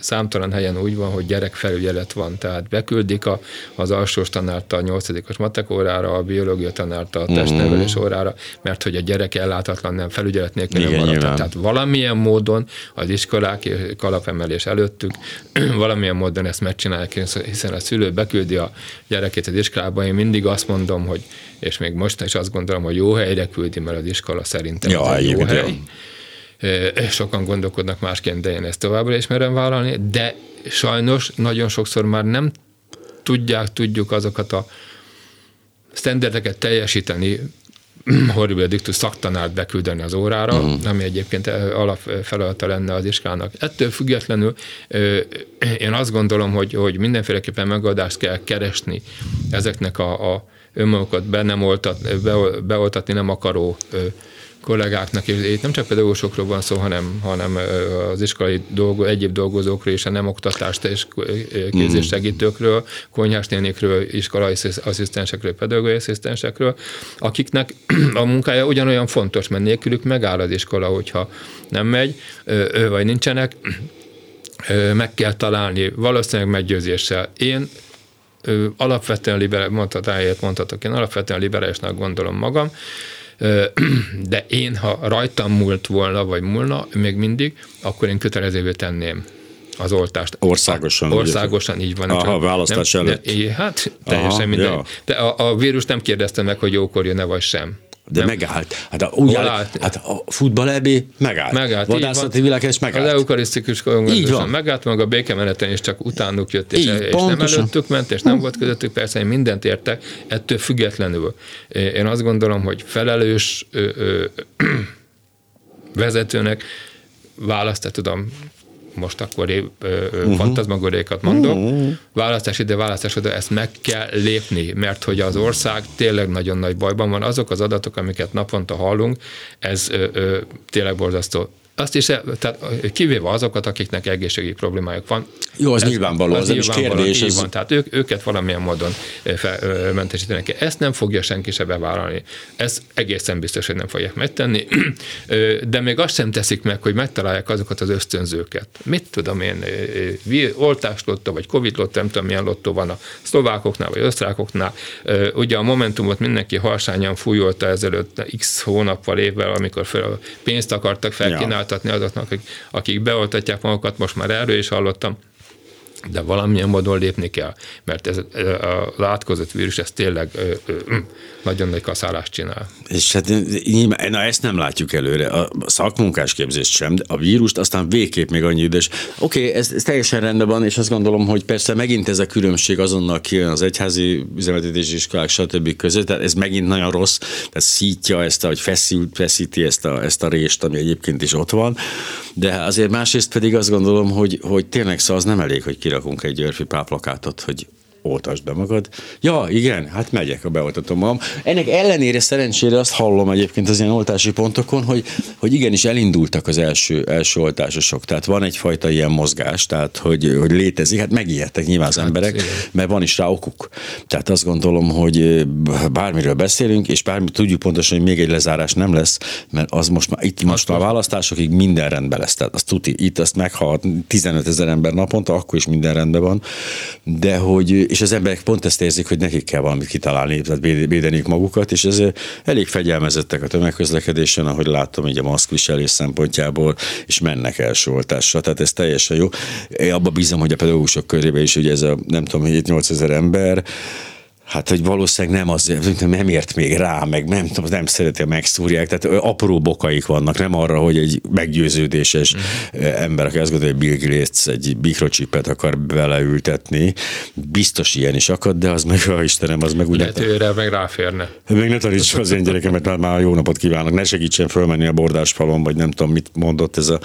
számtalan helyen úgy van, hogy gyerekfelügyelet van. Tehát beküldik a, az alsós tanárt a nyolcadikos matek órára, a biológia tanárt a testnevelés mhm. órára, mert hogy a gyerek ellátatlan nem felügyelet nélkül nem maradt. Tehát valamilyen módon az iskolák kalapemelés előttük, valamilyen módon ezt megcsinálják, hiszen a szülő beküldi a gyerekét az iskolába. Én mindig azt mondom, hogy és még most is azt gondolom, hogy jó helyre küldi, mert az iskola szerintem ja, az jó hely. Jó. Sokan gondolkodnak másként, de én ezt továbbra is merem vállalni, de sajnos nagyon sokszor már nem tudják, tudjuk azokat a standardeket teljesíteni, horrible dictus szaktanárt beküldeni az órára, uh-huh. ami egyébként alapfelelete lenne az iskolának. Ettől függetlenül én azt gondolom, hogy, hogy mindenféleképpen megoldást kell keresni ezeknek a, a önmagukat be nem oltat, be, beoltatni nem akaró kollégáknak, és itt nem csak pedagógusokról van szó, hanem, hanem az iskolai dolgo, egyéb dolgozókról és a nem oktatást és segítőkről, konyhás nénikről, iskolai asszisztensekről, pedagógiai asszisztensekről, akiknek a munkája ugyanolyan fontos, mert nélkülük megáll az iskola, hogyha nem megy, vagy nincsenek, meg kell találni, valószínűleg meggyőzéssel. Én alapvetően liberális, mondhatáját mondhatok, én alapvetően liberálisnak gondolom magam, de én, ha rajtam múlt volna, vagy múlna, még mindig, akkor én kötelezővé tenném az oltást. Országosan. Országosan így van. Aha, választás nem, előtt. De, hát teljesen Aha, minden. Ja. De a, a vírus nem kérdezte meg, hogy jókor jön-e vagy sem. De nem. megállt. Hát a, úgy áll, hát a futball megállt. Megállt. Vadászati világás megállt. Az eukarisztikus kongresszusban megállt, meg a békemeneten is csak utánuk jött, és, így, és nem előttük ment, és nem volt közöttük, persze én mindent értek, ettől függetlenül. Én azt gondolom, hogy felelős ö, ö, vezetőnek választ, tudom, most akkor uh-huh. fantazmagorékat mondok, uh-huh. választás ide, választás ide, ezt meg kell lépni, mert hogy az ország tényleg nagyon nagy bajban van. Azok az adatok, amiket naponta hallunk, ez ö, ö, tényleg borzasztó. Azt is, tehát kivéve azokat, akiknek egészségügyi problémájuk van. Jó, az nyilvánvaló, az nem is kérdés, Így ez- van, tehát ők, őket valamilyen módon fel, ö, mentesíteni kell. Ezt nem fogja senki se bevállalni. Ez egészen biztos, hogy nem fogják megtenni. De még azt sem teszik meg, hogy megtalálják azokat az ösztönzőket. Mit tudom én, oltáslottó, vagy covid lottó, nem tudom milyen lottó van a szlovákoknál, vagy osztrákoknál. Ugye a Momentumot mindenki harsányan fújolta ezelőtt x hónappal, évvel, amikor fel, pénzt akartak felkínáltatni azoknak, akik beoltatják magukat, most már erről is hallottam de valamilyen módon lépni kell, mert ez, az átkozott vírus, ez tényleg ö, ö, nagyon nagy kaszálást csinál. És hát na ezt nem látjuk előre, a szakmunkás képzést sem, de a vírust aztán végképp még annyi idős. Oké, ez, ez, teljesen rendben van, és azt gondolom, hogy persze megint ez a különbség azonnal kijön az egyházi üzemeltetési iskolák, stb. között, tehát ez megint nagyon rossz, tehát szítja ezt, a, hogy feszült, feszíti ezt a, ezt a rést, ami egyébként is ott van, de azért másrészt pedig azt gondolom, hogy, hogy tényleg szóval az nem elég, hogy kirakunk egy Györfi páplakátot, hogy oltasd be magad. Ja, igen, hát megyek, a beoltatom magam. Ennek ellenére szerencsére azt hallom egyébként az ilyen oltási pontokon, hogy, hogy igenis elindultak az első, első oltásosok. Tehát van egyfajta ilyen mozgás, tehát hogy, hogy létezik. Hát megijedtek nyilván az emberek, igen. mert van is rá okuk. Tehát azt gondolom, hogy bármiről beszélünk, és bármi tudjuk pontosan, hogy még egy lezárás nem lesz, mert az most már itt most már a választásokig minden rendben lesz. Tehát azt tuti, itt azt meghalt 15 ezer ember naponta, akkor is minden rendben van. De hogy, és az emberek pont ezt érzik, hogy nekik kell valamit kitalálni, tehát véd- védeniük magukat, és ez elég fegyelmezettek a tömegközlekedésen, ahogy láttam, így a maszkviselés szempontjából, és mennek első oltásra, tehát ez teljesen jó. Én abba bízom, hogy a pedagógusok körében is, ugye ez a nem tudom, 7-8 ezer ember, Hát, hogy valószínűleg nem azért, nem ért még rá, meg nem, tudom, nem szereti, megszúrják, tehát apró bokaik vannak, nem arra, hogy egy meggyőződéses mm. ember, aki azt gondolja, hogy Bill Gates egy mikrocsipet akar beleültetni, biztos ilyen is akad, de az meg, a Istenem, az meg úgy Lehet, hogy őre meg ráférne. még ne taníts az én gyerekemet, mert már jó napot kívánok, ne segítsen fölmenni a bordásfalon, vagy nem tudom, mit mondott ez a,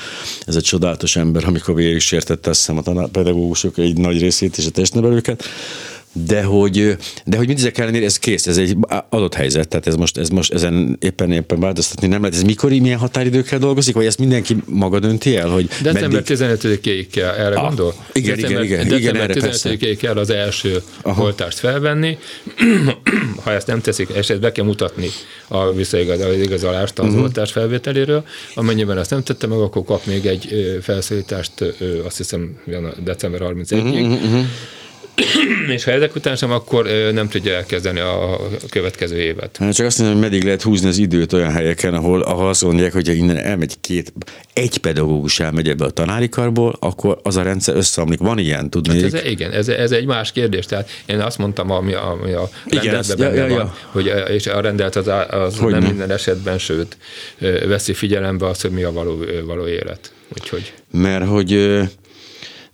ez a csodálatos ember, amikor végig sértette, azt hiszem a pedagógusok egy nagy részét és a testnevelőket. De hogy, de hogy mindezek ellenére ez kész, ez egy adott helyzet, tehát ez most, ez most ezen éppen éppen változtatni nem lehet. Ez mikor, milyen határidőkkel dolgozik, vagy ezt mindenki maga dönti el, hogy December meddig? 15-ig kell, erre Ah, gondol? igen, december, igen, igen, igen, December persze. 15-ig kell az első Aha. Oltást felvenni. ha ezt nem teszik, ezt be kell mutatni a visszaigazolást az uh-huh. oltás felvételéről. Amennyiben ezt nem tette meg, akkor kap még egy felszólítást, azt hiszem, december 31-ig. Mhm, Uh-huh, és ha ezek után sem, akkor nem tudja elkezdeni a következő évet. Hát csak azt mondom, hogy meddig lehet húzni az időt olyan helyeken, ahol, ahol azt mondják, hogy innen elmegy két, egy pedagógus elmegy ebbe a tanári karból, akkor az a rendszer összeomlik. Van ilyen, tudni. Hát ez, igen, ez, ez egy más kérdés. Tehát én azt mondtam, ami, ami a Igen, rendeletben benne ja, ja, van, ja. hogy és a rendelt az, az Hogy nem nem. minden esetben, sőt, veszi figyelembe azt, hogy mi a való, való élet. Úgyhogy Mert hogy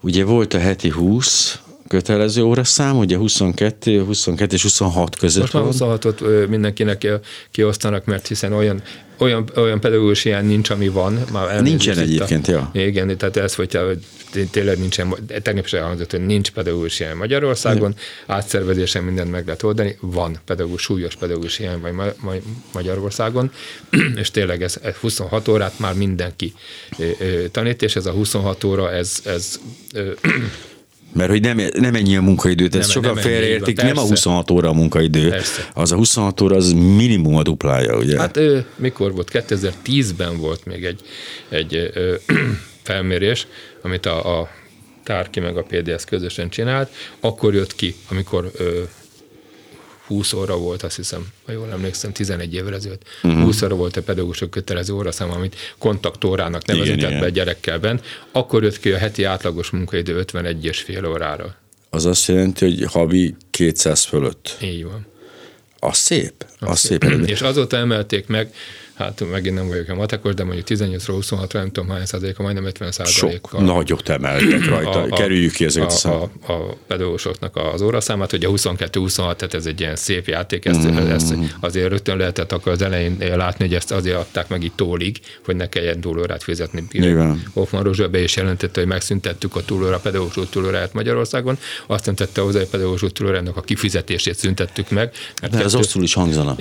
ugye volt a heti 20 kötelező óraszám, ugye 22, 22 és 26 között most már van. 26-ot ö, mindenkinek kiosztanak, mert hiszen olyan, olyan, olyan pedagógus ilyen nincs, ami van. Már Nincsen egyébként, ja. Igen, tehát ez, hogyha hogy té- tényleg nincsen, tegnap is elhangzott, hogy nincs pedagógus ilyen Magyarországon, átszervezésen mindent meg lehet oldani, van pedagógus, súlyos pedagógus ilyen vagy Ma- Ma- Magyarországon, és tényleg ez, ez 26 órát már mindenki tanít, és ez a 26 óra, ez, ez Mert hogy nem, nem ennyi a munkaidő, tehát Nem- sokan félreértik, nem a 26 óra a munkaidő, Persze. az a 26 óra az minimum a duplája, ugye? Hát ö, mikor volt? 2010-ben volt még egy, egy ö, felmérés, amit a, a Tárki meg a PDS közösen csinált, akkor jött ki, amikor ö, 20 óra volt, azt hiszem, ha jól emlékszem, 11 évvel ezelőtt. Mhm. Uh-huh. 20 óra volt a pedagógusok kötelező óraszám, amit kontaktórának nevezünk, tehát be gyerekkel bent. Akkor jött ki a heti átlagos munkaidő 51 és fél órára. Az azt jelenti, hogy havi 200 fölött. Így van. Az szép, az szép eredmény. És azóta emelték meg, hát megint nem vagyok a matekos, de mondjuk 18-ról 26-ra nem tudom hány százaléka, majdnem 50 Sok százalékkal. nagyot emeltek rajta. Kerüljük ki ezeket a, a, a, a pedagógusoknak az óraszámát, hogy a 22-26, tehát ez egy ilyen szép játék, ezt, Mm. ezt azért rögtön lehetett akkor az elején látni, hogy ezt azért adták meg itt tólig, hogy ne kelljen túlórát fizetni. Hoffman Rózsa be is jelentette, hogy megszüntettük a túlóra, a pedagógus túlóráját Magyarországon, azt nem tette hozzá, hogy a pedagógus túlórának a kifizetését szüntettük meg. Mert De az rosszul is hangzana.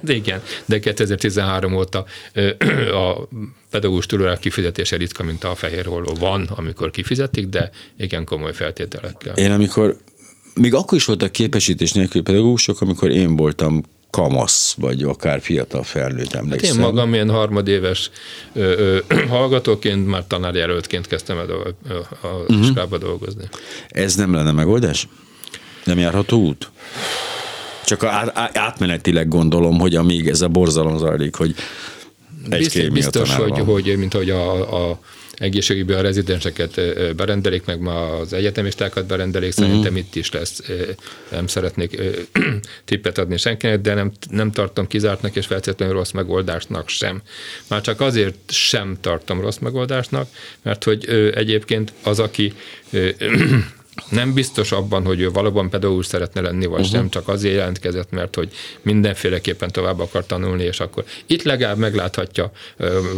de igen, de 2013 óta a pedagógus túlórák kifizetése ritka, mint a fehér holló van, amikor kifizetik, de igen komoly feltételekkel. Én amikor, még akkor is voltak képesítés nélkül pedagógusok, amikor én voltam kamasz, vagy akár fiatal felnőtt, Hát emlékszem. én magam ilyen harmadéves ö, ö, hallgatóként, már tanárjelöltként kezdtem el a, a, a uh-huh. iskolába dolgozni. Ez nem lenne megoldás? Nem járható út? Csak átmenetileg gondolom, hogy amíg ez a borzalom zajlik, hogy egy Biztos, biztos hogy, hogy, mint ahogy a, a egészségügyben a rezidenseket berendelik, meg ma az egyetemistákat berendelik, szerintem Mhm. itt is lesz. Nem szeretnék tippet adni senkinek, de nem, nem tartom kizártnak és feltétlenül rossz megoldásnak sem. Már csak azért sem tartom rossz megoldásnak, mert hogy egyébként az, aki nem biztos abban, hogy ő valóban pedagógus szeretne lenni, vagy uh-huh. sem, csak azért jelentkezett, mert hogy mindenféleképpen tovább akar tanulni, és akkor itt legalább megláthatja,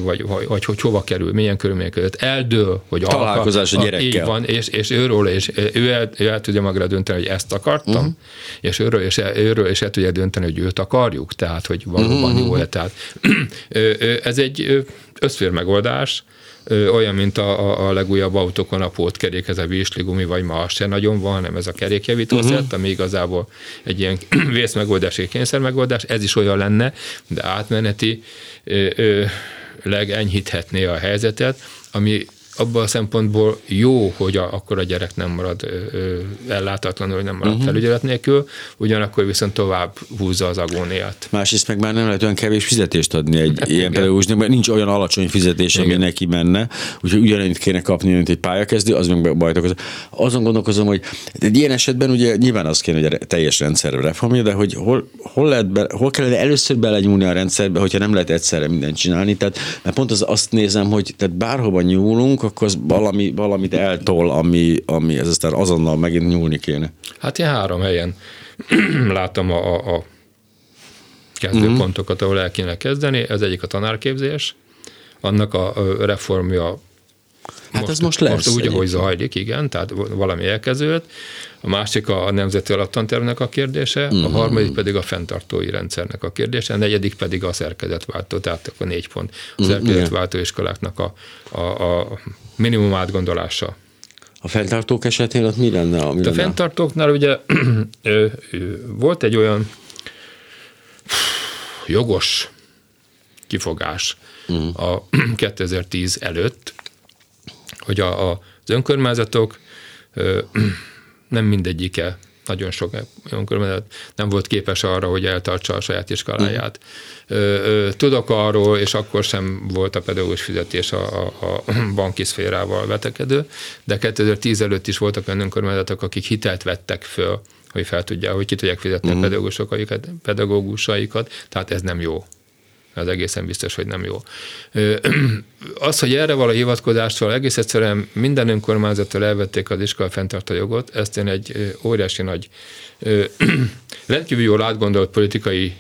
vagy, vagy, vagy hogy hova kerül, milyen körülmények között. Eldől, hogy Találkozás a a- gyerekkel. Így van, és, és őről, és ő el, ő el tudja magára dönteni, hogy ezt akartam, uh-huh. és őről, és őről is el tudja dönteni, hogy őt akarjuk, tehát, hogy valóban uh-huh. jó-e. Tehát, ez egy összfér megoldás, olyan, mint a, a, legújabb autókon a pótkerék, ez a vízsligumi, vagy ma az se nagyon van, hanem ez a kerékjavító uh-huh. szett, ami igazából egy ilyen vészmegoldás, egy kényszer megoldás, ez is olyan lenne, de átmeneti ö, ö, legenyhíthetné a helyzetet, ami abban a szempontból jó, hogy a, akkor a gyerek nem marad ö, ö, ellátatlanul, hogy nem marad uh-huh. felügyelet nélkül, ugyanakkor viszont tovább húzza az agóniát. Másrészt meg már nem lehet olyan kevés fizetést adni egy ilyen igen. pedagógusnak, mert nincs olyan alacsony fizetés, ami neki menne, úgyhogy ugyanannyit kéne kapni, mint egy pályakezdő, az meg bajt okoz. Azon gondolkozom, hogy egy ilyen esetben ugye nyilván az kéne, hogy a teljes rendszer reformja, de hogy hol, hol, lehet be, hol kellene először belegyúlni a rendszerbe, hogyha nem lehet egyszerre mindent csinálni. Tehát, mert pont az, azt nézem, hogy tehát bárhova nyúlunk, akkor az valami, valamit eltol, ami, ami ez aztán azonnal megint nyúlni kéne. Hát én három helyen látom a, a, a kezdőpontokat, ahol el kéne kezdeni. Ez egyik a tanárképzés, annak a reformja Hát ez most lesz Most úgy, ahogy zajlik, igen, tehát valami elkezdődött. A másik a nemzeti alaptantervnek a kérdése, a Mhm. harmadik pedig a fenntartói rendszernek a kérdése, a negyedik pedig a szerkezetváltó, tehát akkor négy pont. A Mhm, szerkezetváltó iskoláknak a, a, a minimum átgondolása. A fenntartók esetén ott mi lenne? Mi A fenntartóknál ugye volt egy olyan jogos kifogás uh-huh. a 2010 előtt, hogy a, a, az önkormányzatok ö, nem mindegyike, nagyon sok önkormányzat nem volt képes arra, hogy eltartsa a saját iskoláját. Ö, ö, Tudok arról, és akkor sem volt a pedagógus fizetés a, a, a banki szférával vetekedő, de 2010 előtt is voltak olyan önkormányzatok, akik hitelt vettek föl, hogy fel tudják, hogy ki tudják fizetni uh-huh. a pedagógusaikat, pedagógusaikat, tehát ez nem jó. Ez egészen biztos, hogy nem jó. Az, hogy erre való hivatkozással egész egyszerűen minden önkormányzattól elvették az iskola fenntartó jogot, ezt én egy óriási nagy, rendkívül jól átgondolt politikai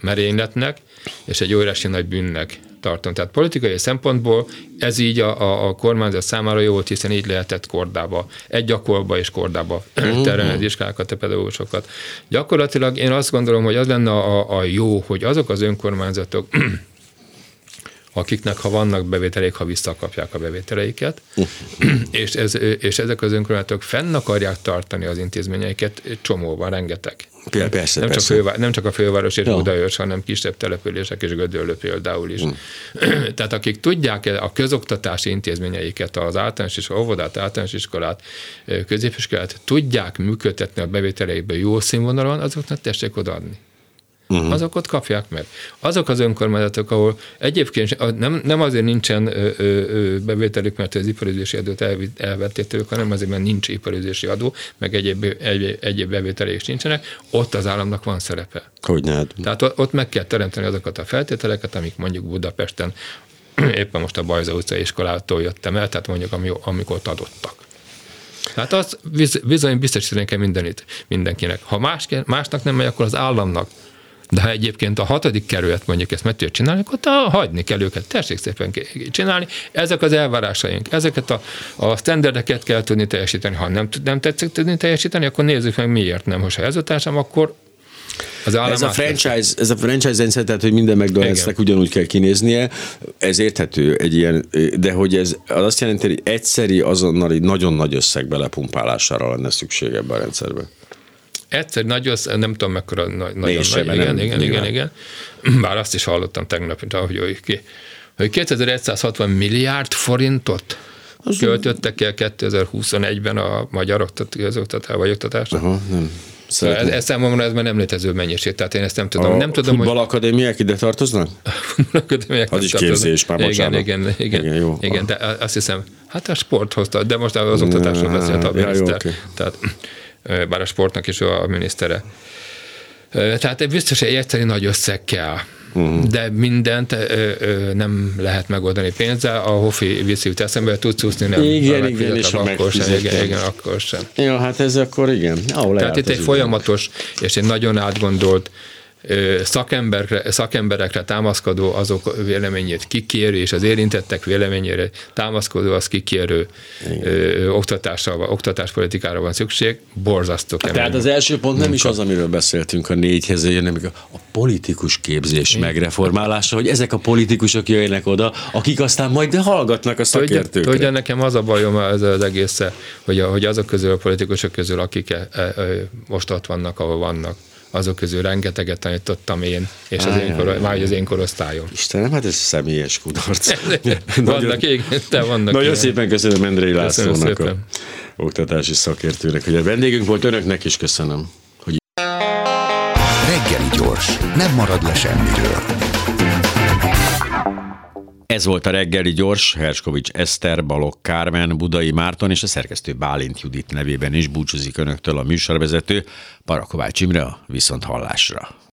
merényletnek, és egy óriási nagy bűnnek tartom. Tehát politikai szempontból ez így a, a, a kormányzat számára jó volt, hiszen így lehetett kordába, egy gyakorba és kordába terelni az iskolákat, a pedagógusokat. Gyakorlatilag én azt gondolom, hogy az lenne a, a jó, hogy azok az önkormányzatok, akiknek ha vannak bevételeik, ha visszakapják a bevételeiket, és, ez, és ezek az önkormányzatok fenn akarják tartani az intézményeiket, csomóban, rengeteg. Persze, persze. Nem csak, fővá, nem csak a főváros és. Budaörs, hanem kisebb települések és Gödöllő például is. Tehát akik tudják a közoktatási intézményeiket, az általános és óvodát, általános iskolát, középiskolát, tudják működtetni a bevételeikbe jó színvonalon, azoknak tessék odaadni. Uh-huh. Azokat kapják meg. Azok az önkormányzatok, ahol egyébként nem, nem azért nincsen ö, ö, ö, bevételük, mert az iparüzési adót elvi- elvették tőlük, hanem azért, mert nincs iparüzési adó, meg egyéb, egyéb, egyéb bevételeik is nincsenek, ott az államnak van szerepe. Hogy ne, hát. Tehát ott meg kell teremteni azokat a feltételeket, amik mondjuk Budapesten éppen most a Bajza utcai iskolától jöttem el, tehát mondjuk ami, amik ott adottak. Tehát azt biz- bizony biztosítani kell mindenit, mindenkinek. Ha más, másnak nem megy, akkor az államnak. De ha egyébként a hatodik kerület mondjuk ezt meg tudja csinálni, akkor hagyni kell őket. Tessék szépen csinálni. Ezek az elvárásaink, ezeket a, a standardeket kell tudni teljesíteni. Ha nem, nem tetszik tudni teljesíteni, akkor nézzük meg miért nem. Ha ez a társam, akkor Az ez a franchise, ez a franchise rendszer, tehát hogy minden McDonald'snek ugyanúgy kell kinéznie, ez érthető egy ilyen, de hogy ez az azt jelenti, hogy egyszeri, azonnali, nagyon nagy összeg belepumpálására lenne szükség ebben a rendszerben. Egyszer nagy össz, nem tudom mekkora nagy, nagyon nagy, igen, nem- igen, igen, igen. Bár azt is hallottam tegnap, hogy, ki, hogy 2160 milliárd forintot költöttek el 2021-ben a magyar oktat- oktatás, vagy oktatásra. Aha, nem. Ez, ez számomra ez már nem létező mennyiség, tehát én ezt nem tudom. a nem tudom, hogy futballakadémiák ide tartoznak? akadémiák Az is képzés, már igen, bocsánat. igen, igen, Igen, jó. igen, de azt hiszem, hát a sport hozta, de most az oktatásról beszélt a ja, jó, miniszter. oké. Tehát bár a sportnak is a minisztere. Tehát biztos egy egyszerű nagy összeg kell. Uh-huh. De mindent ö, ö, nem lehet megoldani pénzzel. A Hofi viszi jut eszembe, tudsz úszni, nem. Igen, igen, és akkor sem, igen, igen, akkor sem. Ja, hát ez akkor igen. Ahol Tehát itt egy folyam. folyamatos és egy nagyon átgondolt szakemberekre, szakemberekre támaszkodó azok véleményét kikérő, és az érintettek véleményére támaszkodó, az kikérő ö, oktatásra, oktatáspolitikára van szükség, borzasztó kemény. Tehát az első pont nem is az, amiről beszéltünk a négyhez, hanem a, a politikus képzés megreformálása, hogy ezek a politikusok jöjjenek oda, akik aztán majd hallgatnak a Tudja, szakértőkre. tudja, nekem az a bajom ez az egész, hogy, hogy azok közül, a politikusok közül, akik e, e, most ott vannak, ahol vannak, azok közül rengeteget tanítottam én, és az Á, én, kor, már az én korosztályom. Istenem, hát ez személyes kudarc. vannak, igen, de vannak Nagyon ilyen. szépen köszönöm Endrei Köszönöm Lászlónak, a oktatási szakértőnek, hogy a vendégünk volt, önöknek is köszönöm. Hogy Reggeli gyors, nem marad le semmiről. Ez volt a reggeli gyors, Herskovics Eszter, Balogh Kármen, Budai Márton és a szerkesztő Bálint Judit nevében is búcsúzik önöktől a műsorvezető, Parakovács Imre a viszont hallásra.